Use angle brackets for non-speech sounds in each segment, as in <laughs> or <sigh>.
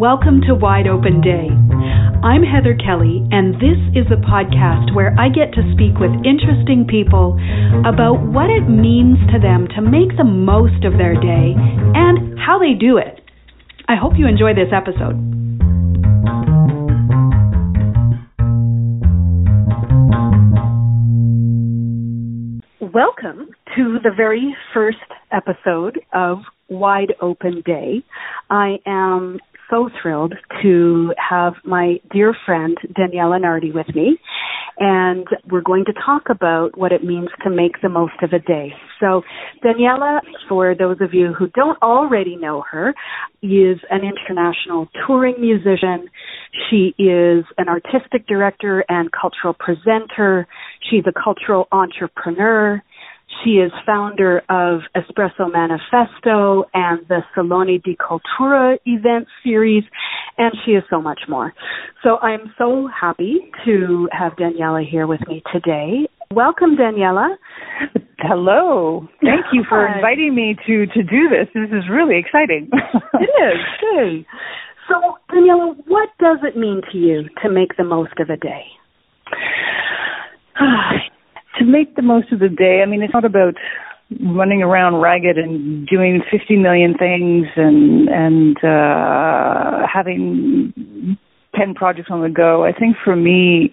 Welcome to Wide Open Day. I'm Heather Kelly, and this is a podcast where I get to speak with interesting people about what it means to them to make the most of their day and how they do it. I hope you enjoy this episode. Welcome to the very first episode of Wide Open Day. I am so thrilled to have my dear friend Daniela Nardi with me, and we're going to talk about what it means to make the most of a day. So, Daniela, for those of you who don't already know her, is an international touring musician. She is an artistic director and cultural presenter. She's a cultural entrepreneur. She is founder of Espresso Manifesto and the Saloni di Cultura event series, and she is so much more. So I'm so happy to have Daniela here with me today. Welcome, Daniela. Hello. Thank you for inviting me to to do this. This is really exciting. it is. Good. So, Daniela, what does it mean to you to make the most of a day? <sighs> <sighs> <sighs> to make the most of the day, I mean, it's not about running around ragged and doing 50 million things and and uh having 10 projects on the go. I think for me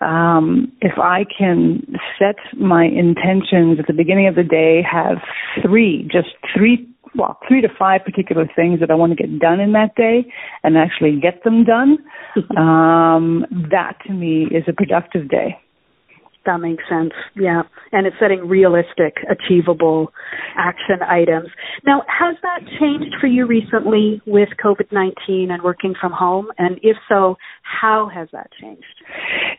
um if I can set my intentions at the beginning of the day, have three, just three well, three to five particular things that I want to get done in that day and actually get them done, <laughs> um, that to me is a productive day. That makes sense. Yeah. And it's setting realistic, achievable action items. Now, has that changed for you recently with COVID 19 and working from home? And if so, how has that changed?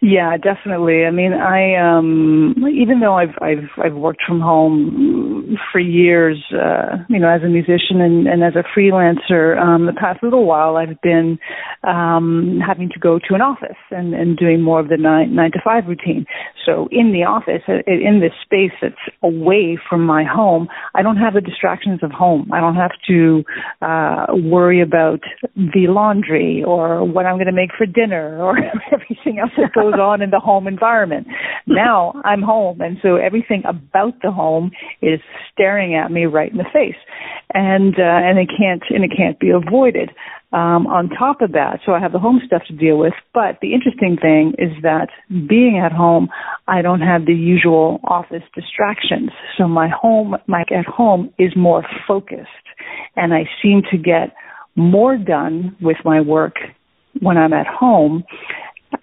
Yeah, definitely. I mean, I um even though I've I've I've worked from home for years, uh, you know, as a musician and, and as a freelancer, um the past little while I've been um having to go to an office and and doing more of the 9 9 to 5 routine. So in the office, uh, in this space that's away from my home, I don't have the distractions of home. I don't have to uh, worry about the laundry or what I'm going to make for dinner or <laughs> everything else that goes on in the home environment. Now I'm home, and so everything about the home is staring at me right in the face, and uh, and it can't and it can't be avoided um, on top of that. So I have the home stuff to deal with. But the interesting thing is that being at home, I don't have the usual office distractions. So my home, my at home is more focused and I seem to get more done with my work when I'm at home.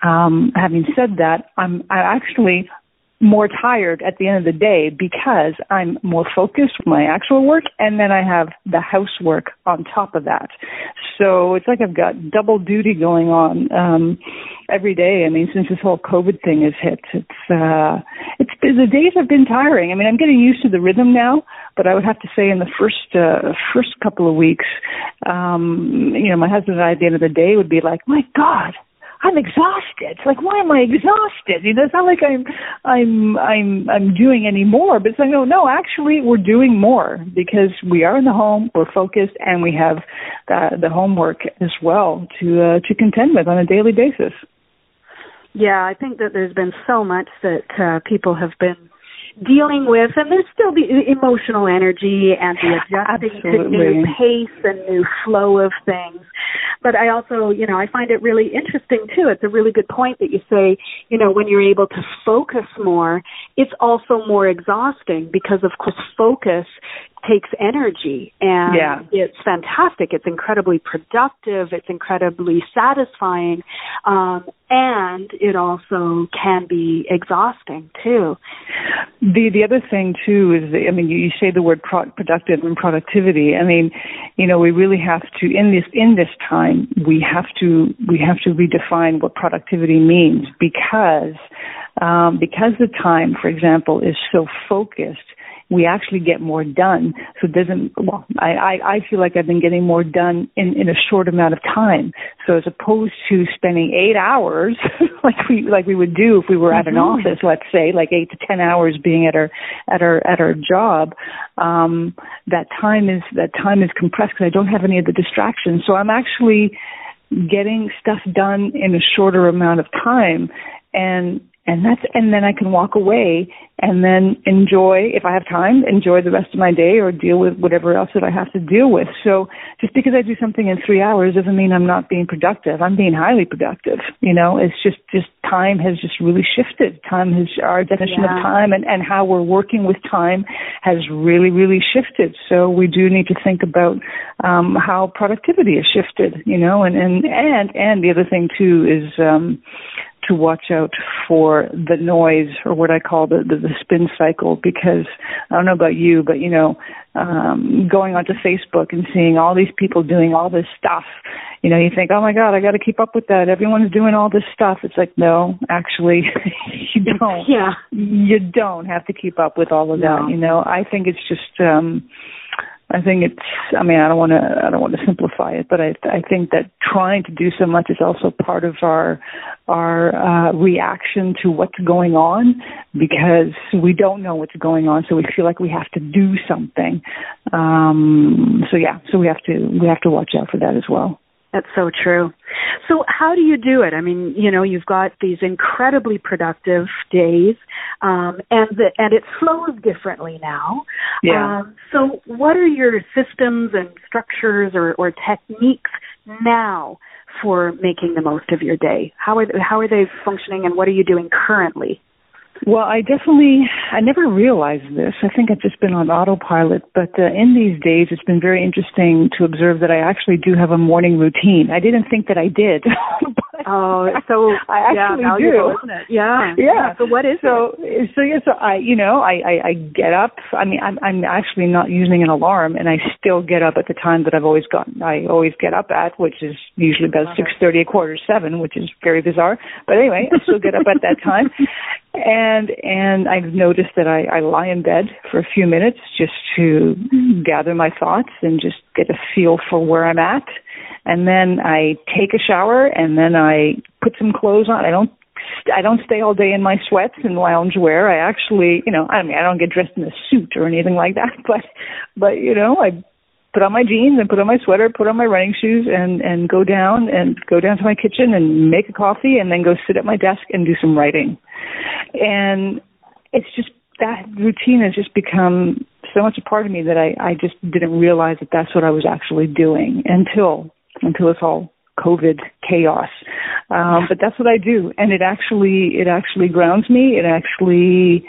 Um, having said that, I'm I actually more tired at the end of the day because I'm more focused with my actual work and then I have the housework on top of that. So it's like I've got double duty going on um every day. I mean, since this whole COVID thing has hit, it's uh it's the days have been tiring. I mean, I'm getting used to the rhythm now, but I would have to say in the first uh first couple of weeks, um you know, my husband and I at the end of the day would be like, "My god, I'm exhausted. Like, why am I exhausted? You know, it's not like I'm, I'm, I'm, I'm doing any more. But it's like, no, no, actually, we're doing more because we are in the home, we're focused, and we have the, the homework as well to uh, to contend with on a daily basis. Yeah, I think that there's been so much that uh, people have been dealing with, and there's still the emotional energy and the <laughs> adjusting Absolutely. to new pace and new flow of things. But I also, you know, I find it really interesting too. It's a really good point that you say, you know, when you're able to focus more, it's also more exhausting because of course focus takes energy and yeah. it's fantastic it's incredibly productive it's incredibly satisfying um, and it also can be exhausting too the the other thing too is that, i mean you, you say the word pro- productive and productivity i mean you know we really have to in this in this time we have to we have to redefine what productivity means because um, because the time for example is so focused we actually get more done. So it doesn't, well, I, I, I feel like I've been getting more done in, in a short amount of time. So as opposed to spending eight hours, <laughs> like we, like we would do if we were at an mm-hmm. office, let's say, like eight to ten hours being at our, at our, at our job, um, that time is, that time is compressed because I don't have any of the distractions. So I'm actually, getting stuff done in a shorter amount of time and and that's and then I can walk away and then enjoy if I have time enjoy the rest of my day or deal with whatever else that I have to deal with. So just because I do something in 3 hours doesn't mean I'm not being productive. I'm being highly productive you know? It's just just time has just really shifted. Time has our definition yeah. of time and and how we're working with time has really really shifted. So we do need to think about um how productivity has shifted you know? And and and and the other thing too is um to watch out for the noise or what I call the, the, the spin cycle because I don't know about you, but you know, um, going onto Facebook and seeing all these people doing all this stuff, you know, you think, oh my God, I got to keep up with that. Everyone's doing all this stuff. It's like, no, actually, <laughs> you don't. Yeah. You don't have to keep up with all of that. You know, I think it's just, um, I think it's. I mean, I don't want to. I don't want to simplify it, but I. I think that trying to do so much is also part of our our uh, reaction to what's going on because we don't know what's going on, so we feel like we have to do something. Um, so yeah, so we have to we have to watch out for that as well. That's so true. So how do you do it? I mean, you know, you've got these incredibly productive days, um, and the, and it flows differently now. Yeah. Um, so what are your systems and structures or, or techniques now for making the most of your day? How are how are they functioning, and what are you doing currently? Well, I definitely, I never realized this. I think I've just been on autopilot, but uh, in these days, it's been very interesting to observe that I actually do have a morning routine. I didn't think that I did. <laughs> oh, so I actually yeah, do. isn't it? Yeah. yeah. Yeah. So what is so, it? So yeah, so I, you know, I, I, I get up. I mean, I'm, I'm actually not using an alarm, and I still get up at the time that I've always gotten. I always get up at, which is usually about six thirty, a quarter seven, which is very bizarre. But anyway, I still get up at that time, and and I've noticed that I, I lie in bed for a few minutes just to gather my thoughts and just get a feel for where I'm at, and then I take a shower and then I put some clothes on. I don't I don't stay all day in my sweats and loungewear. I actually, you know, I mean, I don't get dressed in a suit or anything like that, <laughs> but, but you know, I put on my jeans and put on my sweater, put on my running shoes and and go down and go down to my kitchen and make a coffee and then go sit at my desk and do some writing. And it's just that routine has just become so much a part of me that I I just didn't realize that that's what I was actually doing until until it's all COVID chaos. Um, but that's what I do, and it actually it actually grounds me. It actually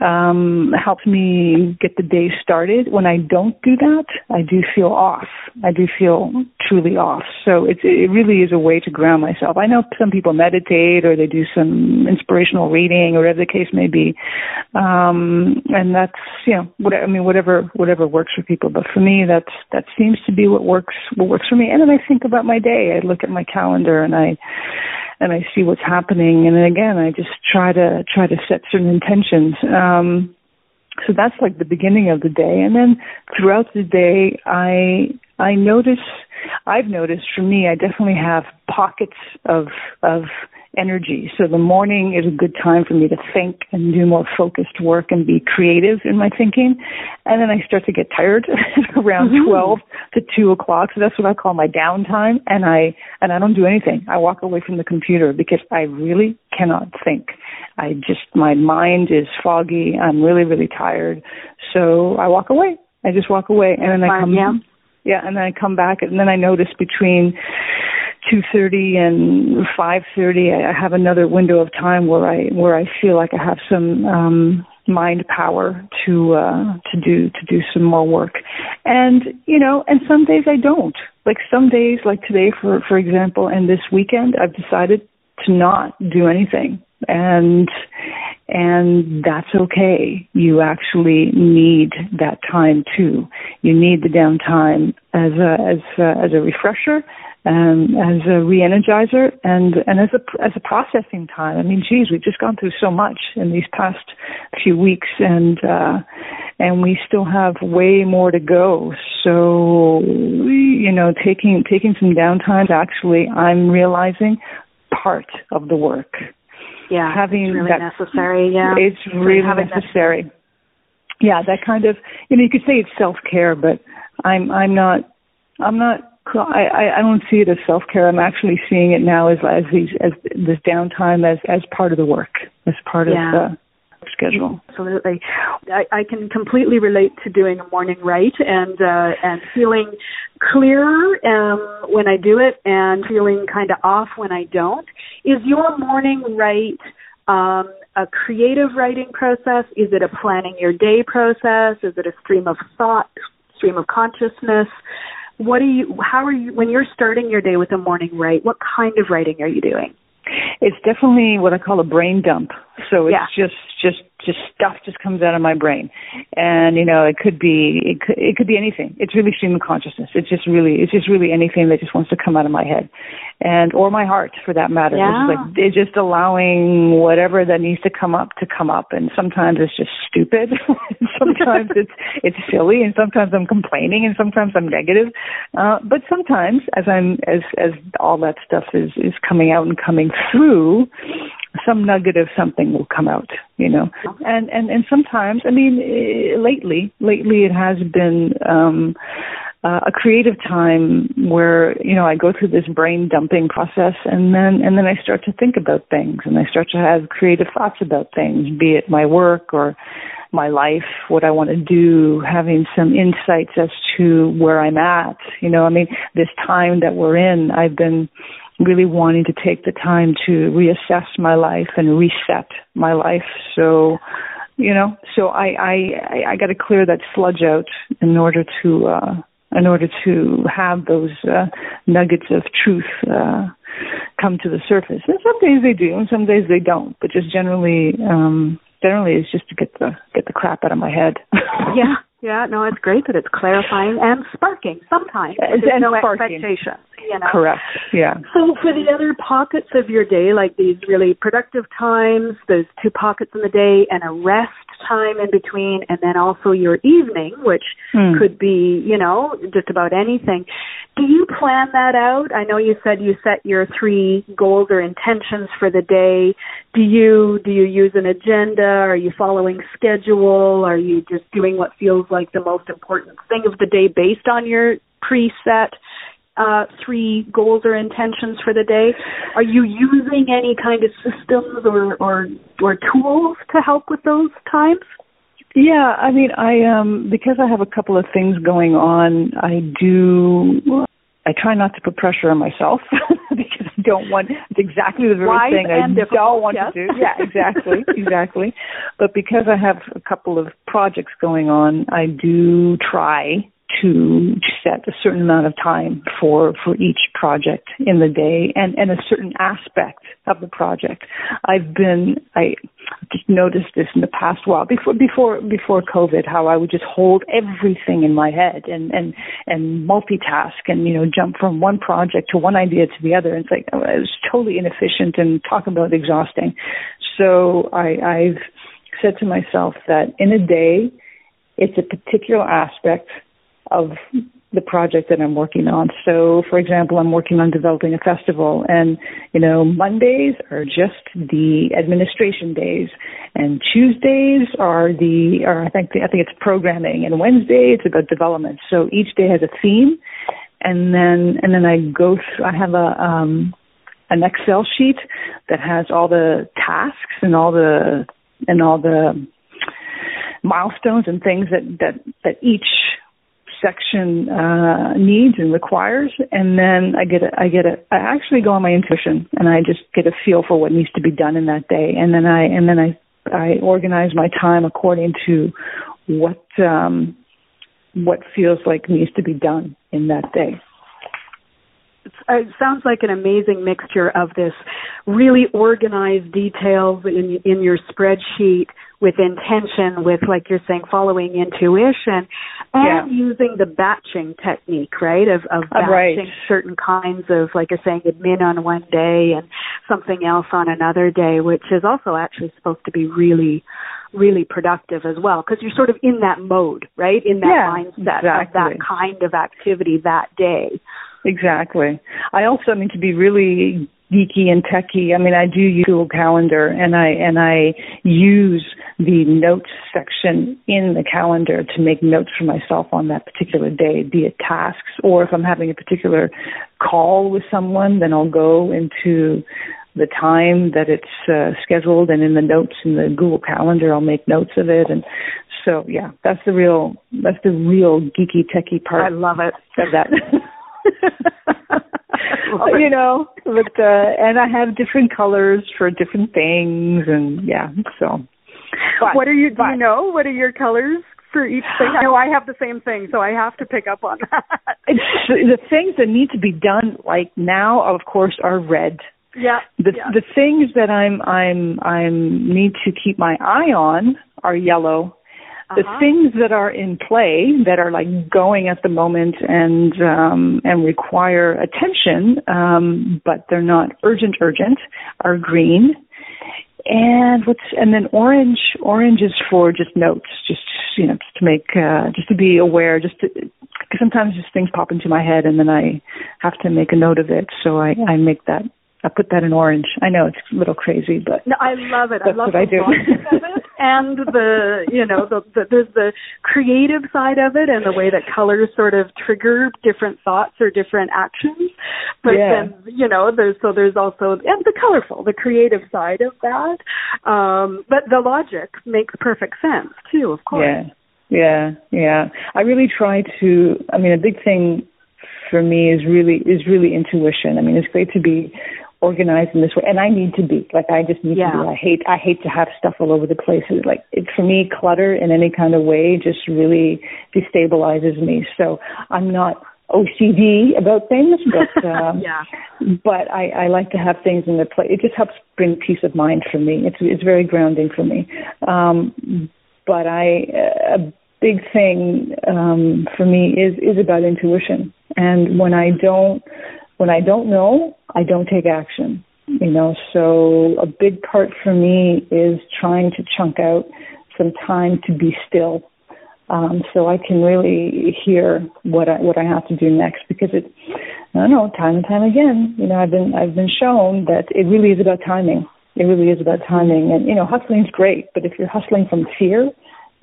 um, helps me get the day started. When I don't do that, I do feel off. I do feel truly off. So it it really is a way to ground myself. I know some people meditate or they do some inspirational reading or whatever the case may be, um, and that's you know what I mean whatever whatever works for people. But for me, that's that seems to be what works what works for me. And then I think about my day. I look at my calendar and I and I see what's happening and again I just try to try to set certain intentions. Um so that's like the beginning of the day and then throughout the day I I notice I've noticed for me I definitely have pockets of of energy. So the morning is a good time for me to think and do more focused work and be creative in my thinking. And then I start to get tired <laughs> around mm-hmm. 12 to 2 o'clock. So that's what I call my downtime. And I, and I don't do anything. I walk away from the computer because I really cannot think. I just, my mind is foggy. I'm really, really tired. So I walk away. I just walk away and then I come, yeah. yeah, and then I come back and then I notice between 2:30 and 5:30 I have another window of time where I where I feel like I have some um mind power to uh to do to do some more work. And you know, and some days I don't. Like some days like today for for example and this weekend I've decided to not do anything and and that's okay. You actually need that time too. You need the downtime as a as a, as a refresher, um, as a re-energizer, and and as a as a processing time. I mean, geez, we've just gone through so much in these past few weeks, and uh, and we still have way more to go. So, you know, taking taking some downtime. Actually, I'm realizing part of the work yeah, having really that necessary. Yeah, it's really necessary. That. Yeah, that kind of you know you could say it's self care, but I'm I'm not I'm not I I don't see it as self care. I'm actually seeing it now as as these as this downtime as as part of the work, as part yeah. of the schedule. Absolutely, I, I can completely relate to doing a morning write and uh, and feeling clearer um, when I do it and feeling kind of off when I don't. Is your morning write um, a creative writing process? Is it a planning your day process? Is it a stream of thought, stream of consciousness? What are you? How are you when you're starting your day with a morning write? What kind of writing are you doing? It's definitely what I call a brain dump. So it's yeah. just just just stuff just comes out of my brain, and you know it could be it could it could be anything. It's really stream of consciousness. It's just really it's just really anything that just wants to come out of my head, and or my heart for that matter. Yeah. It's like it's just allowing whatever that needs to come up to come up, and sometimes it's just stupid, <laughs> sometimes it's it's silly, and sometimes I'm complaining, and sometimes I'm negative. Uh, but sometimes, as I'm as as all that stuff is is coming out and coming through, some nugget of something will come out, you know. And and and sometimes, I mean, uh, lately, lately it has been um uh, a creative time where you know I go through this brain dumping process, and then and then I start to think about things, and I start to have creative thoughts about things, be it my work or my life, what I want to do, having some insights as to where I'm at. You know, I mean, this time that we're in, I've been really wanting to take the time to reassess my life and reset my life. So, you know, so I I I got to clear that sludge out in order to uh in order to have those uh nuggets of truth uh come to the surface. And some days they do and some days they don't, but just generally um generally it's just to get the get the crap out of my head. <laughs> yeah. Yeah, no, it's great that it's clarifying and sparking sometimes. There's and no sparking. expectation. You know? Correct. Yeah. So for the other pockets of your day, like these really productive times, those two pockets in the day, and a rest time in between, and then also your evening, which Hmm. could be, you know, just about anything. Do you plan that out? I know you said you set your three goals or intentions for the day. Do you do you use an agenda? Are you following schedule? Are you just doing what feels like the most important thing of the day based on your preset uh, three goals or intentions for the day? Are you using any kind of systems or or, or tools to help with those times? Yeah, I mean, I um because I have a couple of things going on, I do I try not to put pressure on myself <laughs> because I don't want it's exactly the very Wise thing I don't want yes. to do. <laughs> Yeah, exactly, exactly. But because I have a couple of projects going on, I do try to set a certain amount of time for for each project in the day and and a certain aspect of the project. I've been i just noticed this in the past while before before before covid how i would just hold everything in my head and and and multitask and you know jump from one project to one idea to the other. And it's like oh, it was totally inefficient and talk about exhausting. So i i've said to myself that in a day it's a particular aspect of the project that I'm working on. So, for example, I'm working on developing a festival, and you know, Mondays are just the administration days, and Tuesdays are the, or I think I think it's programming, and Wednesday it's about development. So each day has a theme, and then and then I go through. I have a um, an Excel sheet that has all the tasks and all the and all the milestones and things that that that each section uh, needs and requires, and then I get a, I get a, I actually go on my intuition, and I just get a feel for what needs to be done in that day, and then I and then I I organize my time according to what um, what feels like needs to be done in that day. it sounds like an amazing mixture of this really organized details in in your spreadsheet with intention, with like you're saying, following intuition, and Yeah. using the batching technique, right? Of of Uh, batching right. certain kinds of, like you're saying, admin on one day and something else on another day, which is also actually supposed to be really, really productive as well, because you're sort of in that mode, right? In that Yeah, mindset of that kind of activity that day. Exactly. I also I mean to be really geeky and techy. I mean I do use Google Calendar and I and I use the notes section in the calendar to make notes for myself on that particular day, be it tasks or if I'm having a particular call with someone, then I'll go into the time that it's uh, scheduled and in the notes in the Google Calendar I'll make notes of it and so yeah, that's the real that's the real geeky techie part I love it. of that. <laughs> <laughs> You know, but uh and I have different colors for different things and yeah, so but, what are you? Do but- you know what are your colors for each thing? I know I have the same thing, so I have to pick up on that. <laughs> the things that need to be done like now of course are red. yeah. The yeah. the things that I'm I'm I'm need to keep my eye on are yellow. The Uh-huh. things that are in play that are like going at the moment and um and require attention um but they're not urgent urgent are green and what's and then orange orange is for just notes just you know just to make uh just to be aware just to because sometimes just things pop into my head and then i have to make a note of it so i i make that i put that in orange i know it's a little crazy but No, I love it. That's I love what I do. <laughs> logic of it and the you know the, the there's the creative side of it and the way that colors sort of trigger different thoughts or different actions. But Yeah. then you know there's so there's also and the colorful, the creative side of that. Um, but the logic makes perfect sense too, of course. Yeah, yeah, yeah. I really try to. I mean, a big thing for me is really is really intuition. I mean, it's great to be organized in this way, and I need to be. Like, I just need Yeah. to be. I hate I hate to have stuff all over the place. Like, it, for me, clutter in any kind of way just really destabilizes me. So I'm not OCD about things, but <laughs> um, yeah. but I, I like to have things in their place. It just helps bring peace of mind for me. It's it's very grounding for me. Um, but I a big thing um, for me is is about intuition. And when I don't when I don't know, I don't take action. You know, so a big part for me is trying to chunk out some time to be still. Um, so I can really hear what I what I have to do next because it I don't know time and time again you know I've been I've been shown that it really is about timing. It really is about timing. And you know hustling's great but if you're hustling from fear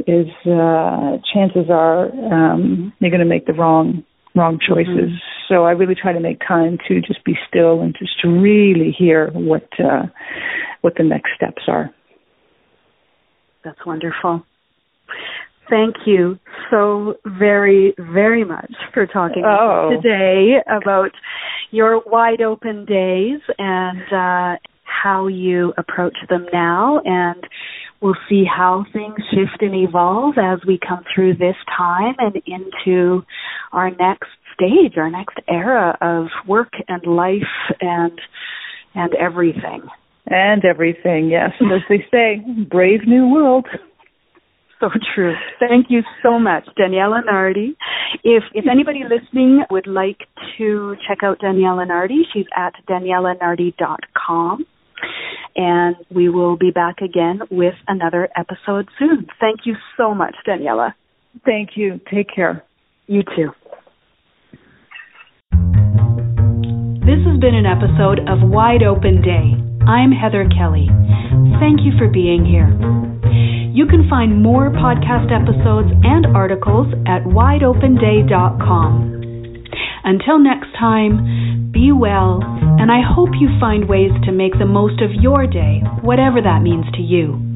is uh, chances are um, you're going to make the wrong wrong choices so I really try to make time to just be still and just to really hear what uh, what the next steps are That's wonderful. Thank you so very, very much for talking Oh. today about your wide open days and uh, how you approach them now. And we'll see how things shift and evolve as we come through this time and into our next stage, our next era of work and life and and everything. and everything yes and as they say brave new world So true. Thank you so much, Daniela Nardi. If if anybody listening would like to check out Daniela Nardi, she's at danielanardi.com. And we will be back again with another episode soon. Thank you so much, Daniela. Thank you. Take care. You too. This has been an episode of Wide Open Day. I'm Heather Kelly. Thank you for being here. You can find more podcast episodes and articles at wideopenday.com. Until next time, be well, and I hope you find ways to make the most of your day, whatever that means to you.